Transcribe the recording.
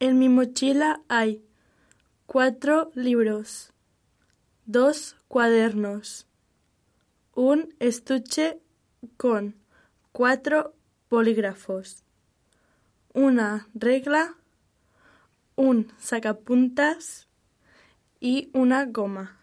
En mi mochila hay cuatro libros, dos cuadernos, un estuche con cuatro polígrafos, una regla, un sacapuntas y una goma.